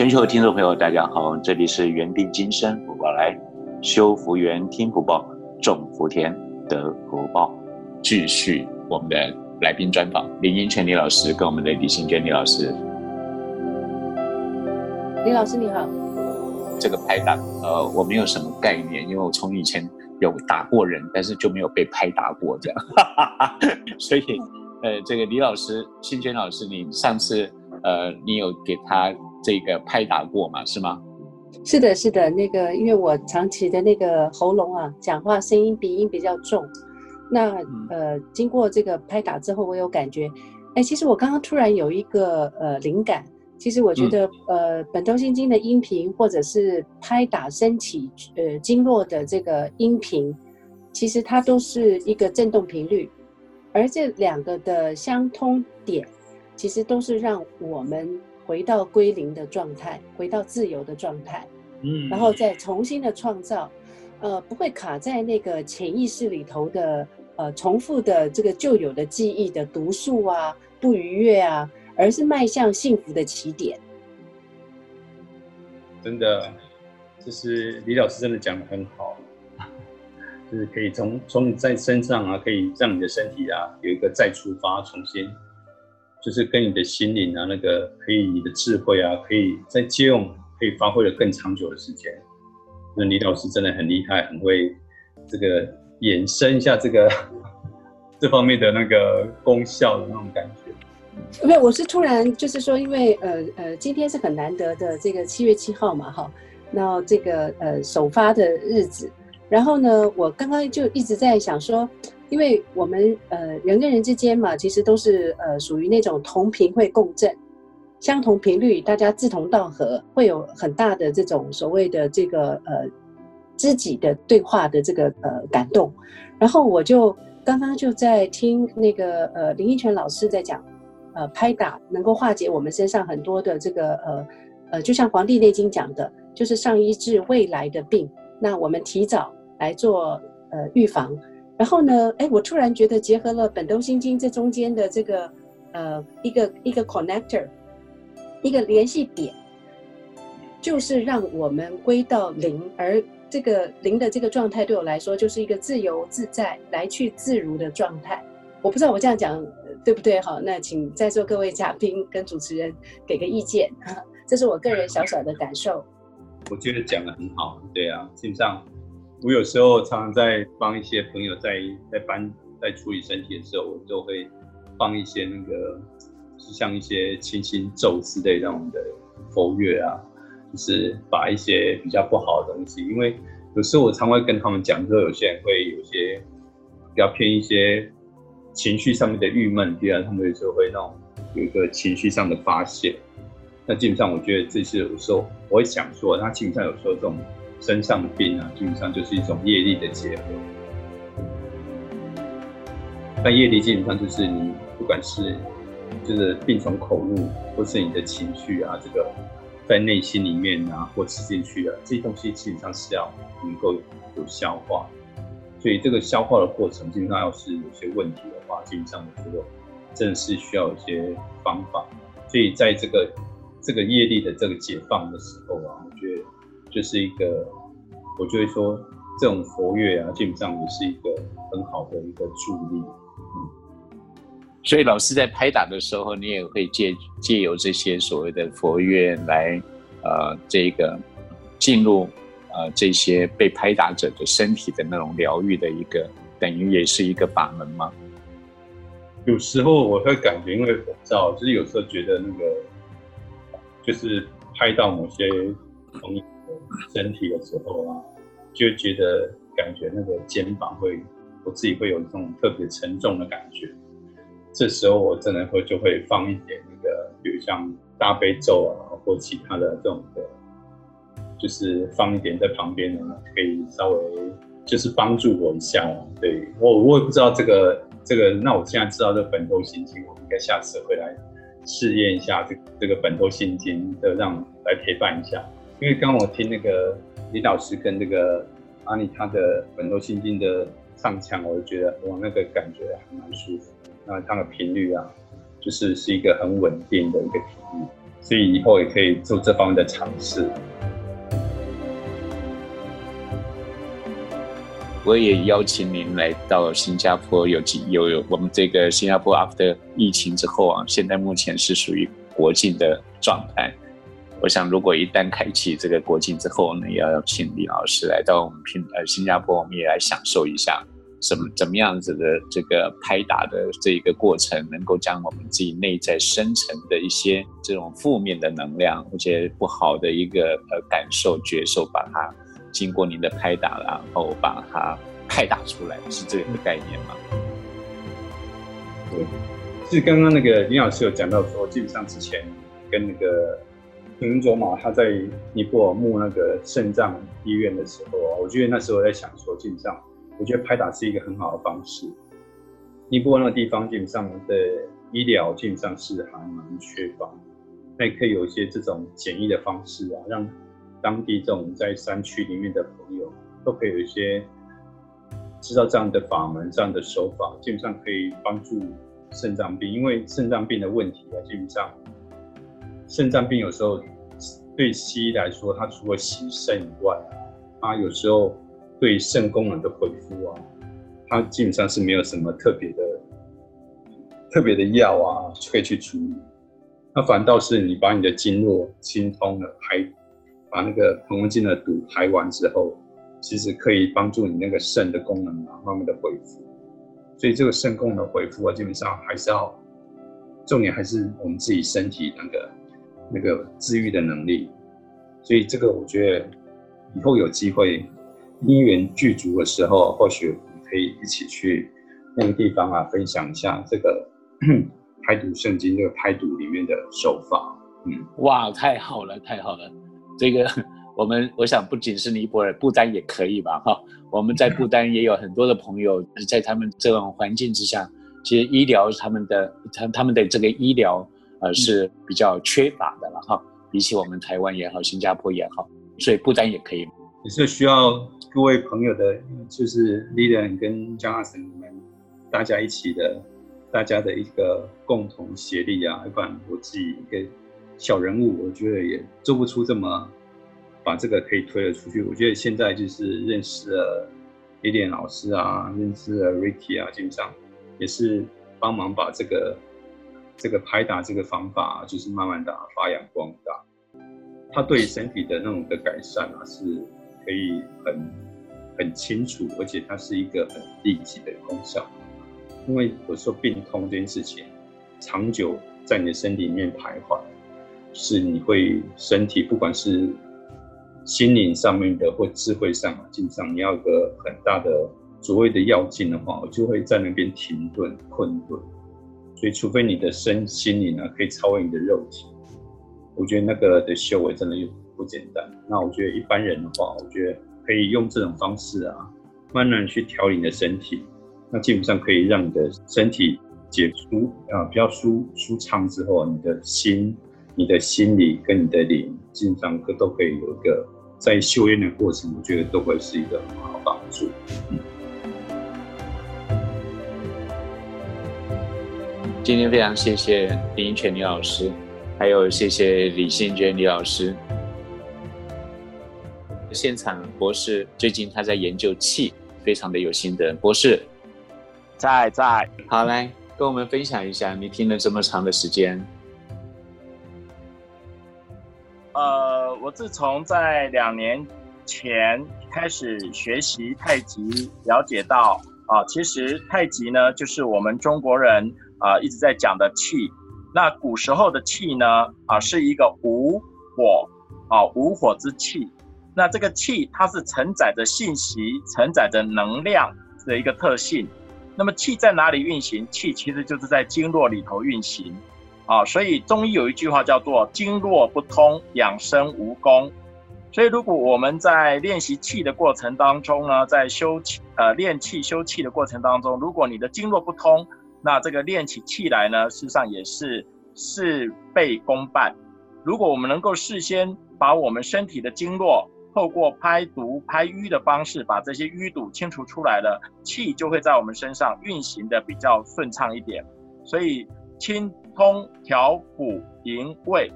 全球的听众朋友，大家好，这里是缘定今生，我来修福缘，听福报，种福田，得福报。继续我们的来宾专访，林英全李老师跟我们的李新娟李老师。李老师你好，这个拍打，呃，我没有什么概念，因为我从以前有打过人，但是就没有被拍打过这样，所以，呃，这个李老师、新娟老师，你上次，呃，你有给他这个拍打过嘛？是吗？是的，是的，那个因为我长期的那个喉咙啊，讲话声音鼻音比较重，那呃，经过这个拍打之后，我有感觉，哎，其实我刚刚突然有一个呃灵感。其实我觉得，呃，本周心经的音频，或者是拍打身体呃经络的这个音频，其实它都是一个振动频率，而这两个的相通点，其实都是让我们回到归零的状态，回到自由的状态，嗯，然后再重新的创造，呃，不会卡在那个潜意识里头的呃重复的这个旧有的记忆的毒素啊，不愉悦啊。而是迈向幸福的起点。真的，就是李老师真的讲的很好，就是可以从从你在身上啊，可以让你的身体啊有一个再出发，重新，就是跟你的心灵啊那个可以你的智慧啊，可以再借用，可以发挥的更长久的时间。那李老师真的很厉害，很会这个衍生一下这个 这方面的那个功效的那种感觉。没有，我是突然就是说，因为呃呃，今天是很难得的这个七月七号嘛，哈，那这个呃首发的日子，然后呢，我刚刚就一直在想说，因为我们呃人跟人之间嘛，其实都是呃属于那种同频会共振，相同频率，大家志同道合，会有很大的这种所谓的这个呃知己的对话的这个呃感动，然后我就刚刚就在听那个呃林依泉老师在讲。呃，拍打能够化解我们身上很多的这个呃呃，就像《黄帝内经》讲的，就是上医治未来的病。那我们提早来做呃预防。然后呢，哎，我突然觉得结合了《本都心经》这中间的这个呃一个一个 connector，一个联系点，就是让我们归到零。而这个零的这个状态，对我来说就是一个自由自在、来去自如的状态。我不知道我这样讲。对不对？好，那请在座各位嘉宾跟主持人给个意见，这是我个人小小的感受。我觉得讲的很好，对啊，基本上我有时候常常在帮一些朋友在在搬在处理身体的时候，我都会放一些那个，是像一些清新咒之类那种的佛乐啊，就是把一些比较不好的东西，因为有时候我常会跟他们讲，说有些人会有些比较偏一些。情绪上面的郁闷，第二，他们有时候会那种有一个情绪上的发泄。那基本上，我觉得这是有时候我会想说，他基本上有时候这种身上的病啊，基本上就是一种业力的结合。但业力基本上就是你不管是就是病从口入，或是你的情绪啊，这个在内心里面啊，或吃进去啊，这些东西基本上是要能够有消化。所以这个消化的过程，基本上要是有些问题的话，基本上我觉得真的是需要一些方法。所以在这个这个业力的这个解放的时候啊，我觉得就是一个，我就会说这种佛乐啊，基本上也是一个很好的一个助力。嗯，所以老师在拍打的时候，你也会借借由这些所谓的佛乐来，呃，这个进入。呃，这些被拍打者的身体的那种疗愈的一个，等于也是一个法门吗？有时候我会感觉，因为我知道，就是有时候觉得那个，就是拍到某些朋友身体的时候啊，就觉得感觉那个肩膀会，我自己会有这种特别沉重的感觉。这时候我真的会就会放一点那个，比如像大悲咒啊，或其他的这种的。就是放一点在旁边呢，可以稍微就是帮助我一下。对我，我也不知道这个这个。那我现在知道这本头心经，我应该下次会来试验一下这这个本头心经的，让来陪伴一下。因为刚我听那个李老师跟那个阿妮他的本多心经的唱腔，我就觉得哇，那个感觉还蛮舒服。那它的频率啊，就是是一个很稳定的一个频率。所以以后也可以做这方面的尝试。我也邀请您来到新加坡，有几有有我们这个新加坡 after 疫情之后啊，现在目前是属于国境的状态。我想，如果一旦开启这个国境之后呢，也要请李老师来到我们平呃新加坡，我们也来享受一下什么怎么样子的这个拍打的这一个过程，能够将我们自己内在深层的一些这种负面的能量，或者不好的一个呃感受觉受，把它经过您的拍打，然后把它拍打出来，是这个概念吗？对，是刚刚那个林老师有讲到说，基本上之前跟那个。平卓玛他在尼泊尔募那个肾脏医院的时候啊，我觉得那时候在想说，基本上我觉得拍打是一个很好的方式。尼泊尔那个地方基本上的医疗基本上是还蛮缺乏，那也可以有一些这种简易的方式啊，让当地这种在山区里面的朋友都可以有一些知道这样的法门、这样的手法，基本上可以帮助肾脏病，因为肾脏病的问题啊，基本上。肾脏病有时候对西医来说，它除了洗肾以外，它有时候对肾功能的恢复啊，它基本上是没有什么特别的、特别的药啊可以去处理。那反倒是你把你的经络清通了，排把那个膀胱经的堵排完之后，其实可以帮助你那个肾的功能啊慢慢的恢复。所以这个肾功能恢复啊，基本上还是要重点还是我们自己身体那个。那个治愈的能力，所以这个我觉得以后有机会因缘具足的时候，或许我们可以一起去那个地方啊，分享一下这个 拍读圣经这个拍读里面的手法。嗯，哇，太好了，太好了！这个 我们我想不仅是尼泊尔，不丹也可以吧？哈，我们在不丹也有很多的朋友，在他们这种环境之下，其实医疗他们的他他们的这个医疗。呃，是比较缺乏的了哈，比起我们台湾也好，新加坡也好，所以不丹也可以。也是需要各位朋友的，就是 Lilian 跟江阿生你们大家一起的，大家的一个共同协力啊，不然我自己一个小人物，我觉得也做不出这么把这个可以推了出去。我觉得现在就是认识了 Lilian 老师啊，认识了 Ricky 啊，基本上也是帮忙把这个。这个拍打这个方法就是慢慢的发扬光大，它对身体的那种的改善啊，是可以很很清楚，而且它是一个很立即的功效。因为有时候病痛这件事情，长久在你的身体里面徘徊，是你会身体不管是心灵上面的或智慧上啊，基本上你要有个很大的所谓的要劲的话，我就会在那边停顿困顿。所以，除非你的身心灵呢可以超越你的肉体，我觉得那个的修为真的又不简单。那我觉得一般人的话，我觉得可以用这种方式啊，慢慢去调理你的身体，那基本上可以让你的身体解除啊比较舒舒畅之后，你的心、你的心理跟你的灵，基本上都可以有一个在修炼的过程，我觉得都会是一个很好帮助。嗯。今天非常谢谢林英全李老师，还有谢谢李信娟李老师。现场博士最近他在研究气，非常的有心得。博士，在在，好来跟我们分享一下，你听了这么长的时间。呃，我自从在两年前开始学习太极，了解到啊，其实太极呢，就是我们中国人。啊，一直在讲的气，那古时候的气呢？啊，是一个无火，啊，无火之气。那这个气，它是承载着信息、承载着能量的一个特性。那么气在哪里运行？气其实就是在经络里头运行。啊，所以中医有一句话叫做“经络不通，养生无功”。所以如果我们在练习气的过程当中呢，在修气、呃练气修气的过程当中，如果你的经络不通，那这个练起气来呢，事实上也是事倍功半。如果我们能够事先把我们身体的经络透过拍毒、拍瘀的方式，把这些淤堵清除出来了，气就会在我们身上运行的比较顺畅一点。所以清通调补营卫，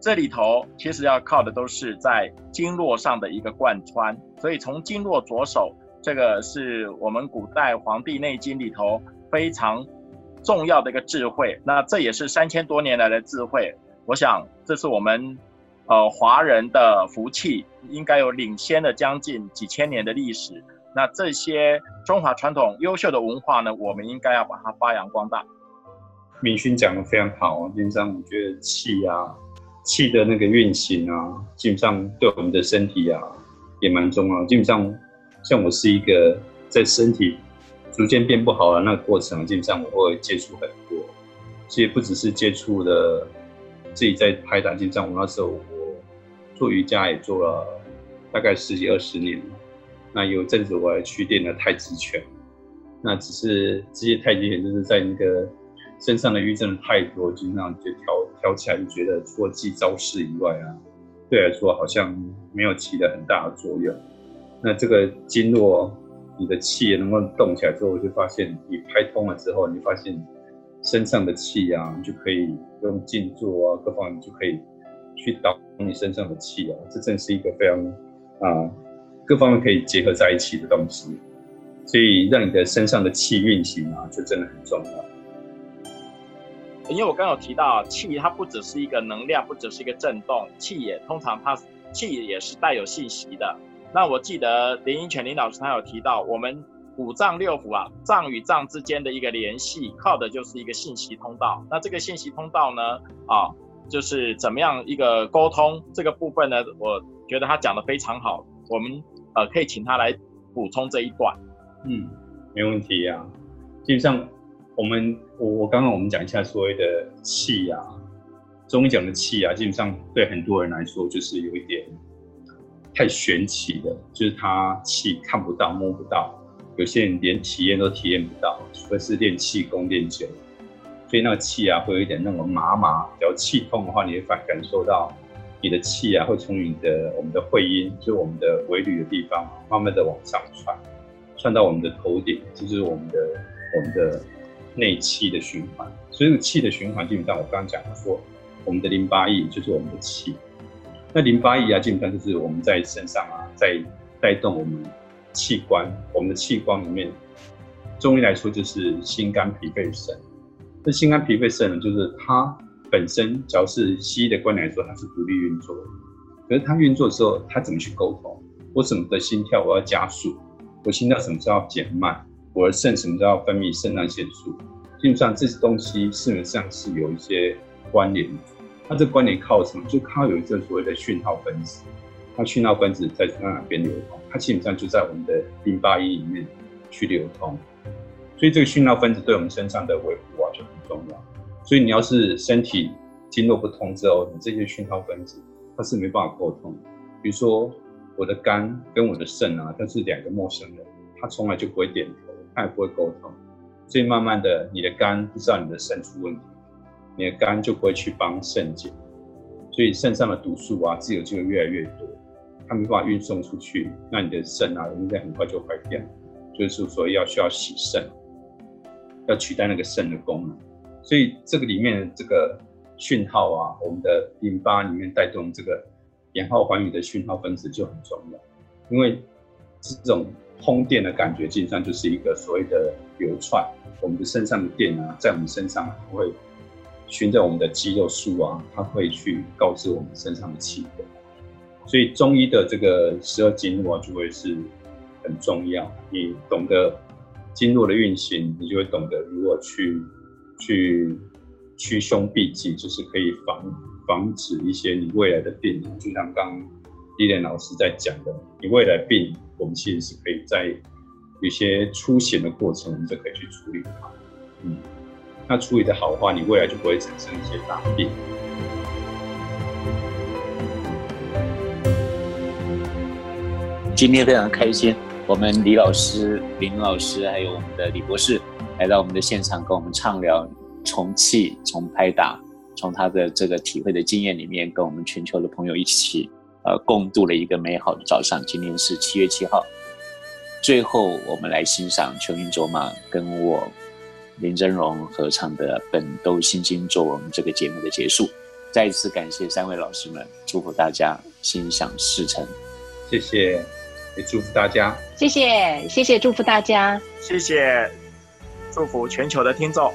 这里头其实要靠的都是在经络上的一个贯穿，所以从经络着手，这个是我们古代《黄帝内经》里头非常重要的一个智慧。那这也是三千多年来的智慧，我想这是我们呃华人的福气，应该有领先了将近几千年的历史。那这些中华传统优秀的文化呢，我们应该要把它发扬光大。明勋讲的非常好，基本上我觉得气啊。气的那个运行啊，基本上对我们的身体啊也蛮重要。基本上，像我是一个在身体逐渐变不好的那个过程，基本上我会接触很多。其实不只是接触了自己在拍打，基本上我那时候我做瑜伽也做了大概十几二十年。那有阵子我还去练了太极拳，那只是这些太极拳就是在那个身上的瘀症太多，基本上就挑。挑起来就觉得，除了记招式以外啊，对来说好像没有起了很大的作用。那这个经络，你的气也能够动起来之后，就发现你拍通了之后，你发现身上的气啊，就可以用静坐啊，各方面就可以去导你身上的气啊。这正是一个非常啊，各方面可以结合在一起的东西，所以让你的身上的气运行啊，就真的很重要。因为我刚有提到，气它不只是一个能量，不只是一个震动，气也通常它气也是带有信息的。那我记得林英泉林老师他有提到，我们五脏六腑啊，脏与脏之间的一个联系，靠的就是一个信息通道。那这个信息通道呢，啊，就是怎么样一个沟通这个部分呢？我觉得他讲的非常好，我们呃可以请他来补充这一段。嗯，没问题呀，基本上。我们我我刚刚我们讲一下所谓的气啊，中医讲的气啊，基本上对很多人来说就是有一点太玄奇的，就是他气看不到摸不到，有些人连体验都体验不到，除非是练气功练久，所以那个气啊会有一点那种麻麻，只要气痛的话，你会反感受到你的气啊会从你的我们的会阴，就是我们的尾闾的地方，慢慢的往上窜，窜到我们的头顶，就是我们的我们的。内气的循环，所以气的循环基本上，我刚刚讲说，我们的淋巴液就是我们的气。那淋巴液啊，基本上就是我们在身上啊，在带动我们器官，我们的器官里面，中医来说就是心肝脾肺肾。那心肝脾肺肾呢，就是它本身，只要是西医的观点来说，它是独立运作的。可是它运作的时候，它怎么去沟通？我什么的心跳我要加速，我心跳什么时候要减慢？我的肾什么时候要分泌肾上腺素？基本上这些东西事实上是有一些关联的。它这关联靠什么？就靠有一阵所谓的讯号分子。它讯号分子在哪边流通？它基本上就在我们的淋巴液里面去流通。所以这个讯号分子对我们身上的维护啊就很重要。所以你要是身体经络不通之后，你这些讯号分子它是没办法沟通。比如说我的肝跟我的肾啊，它是两个陌生人，它从来就不会点头。他也不会沟通，所以慢慢的，你的肝不知道你的肾出问题，你的肝就不会去帮肾解，所以肾上的毒素啊、自由基就会越来越多，它没办法运送出去，那你的肾啊，应该很快就坏掉，就是所以要需要洗肾，要取代那个肾的功能，所以这个里面这个讯号啊，我们的淋巴里面带动这个氧号环宇的讯号分子就很重要，因为这种。通电的感觉，基本上就是一个所谓的流窜。我们的身上的电啊，在我们身上会循着我们的肌肉束啊，它会去告知我们身上的气管。所以中医的这个十二经络就会是很重要。你懂得经络的运行，你就会懂得如何去去趋凶避忌，就是可以防防止一些你未来的病。就像刚丽莲老师在讲的，你未来病。我们其实是可以在有些出险的过程，我们就可以去处理它。嗯，那处理的好的话，你未来就不会产生一些大病。今天非常开心，我们李老师、林老师还有我们的李博士来到我们的现场，跟我们畅聊从气、从拍打、从他的这个体会的经验里面，跟我们全球的朋友一起。呃，共度了一个美好的早上。今天是七月七号，最后我们来欣赏《琼云卓玛》跟我林真荣合唱的《本都心经》，做我们这个节目的结束。再一次感谢三位老师们，祝福大家心想事成。谢谢，也祝福大家。谢谢，谢谢，祝福大家。谢谢，祝福全球的听众。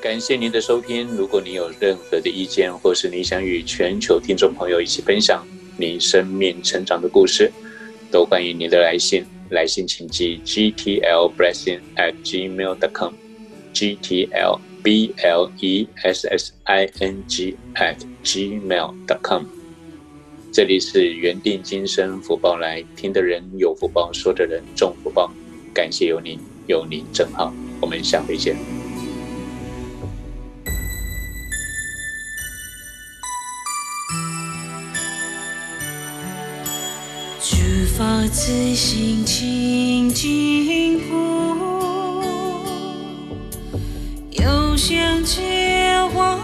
感谢您的收听。如果你有任何的意见，或是你想与全球听众朋友一起分享您生命成长的故事，都欢迎您的来信。来信请寄 gtl blessing at gmail dot com。gtl b l e s s i n g at gmail dot com。这里是原定今生福报来，听的人有福报，说的人中福报。感谢有您，有您真好。我们下回见。发自心清净故，有相见化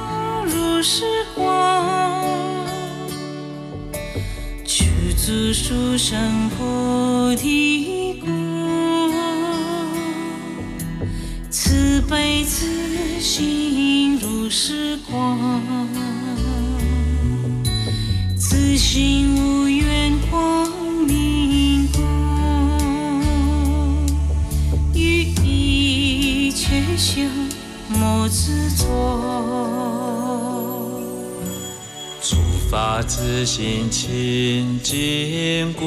如是光，具足殊胜菩提故，慈悲自心如是光，自性无缘切相莫执着。诸法自性清净故，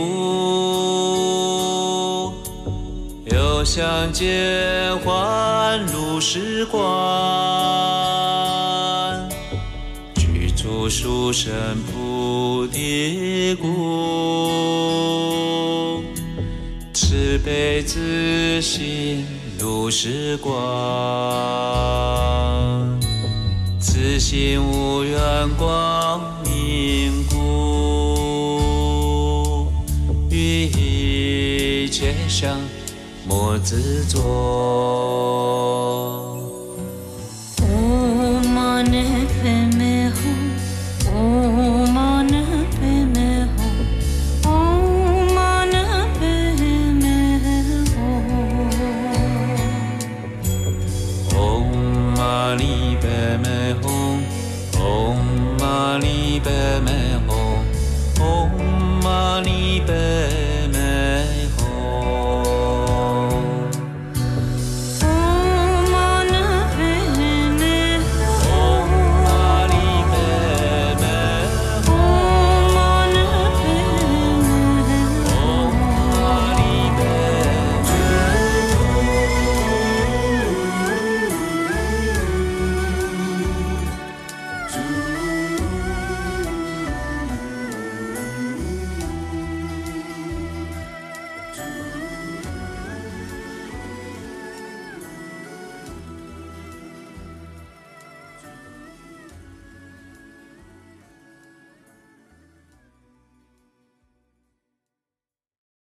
有相见欢如是观，具足殊胜菩提故，慈悲自性如是观。此心无怨光明故，于一切相莫自作。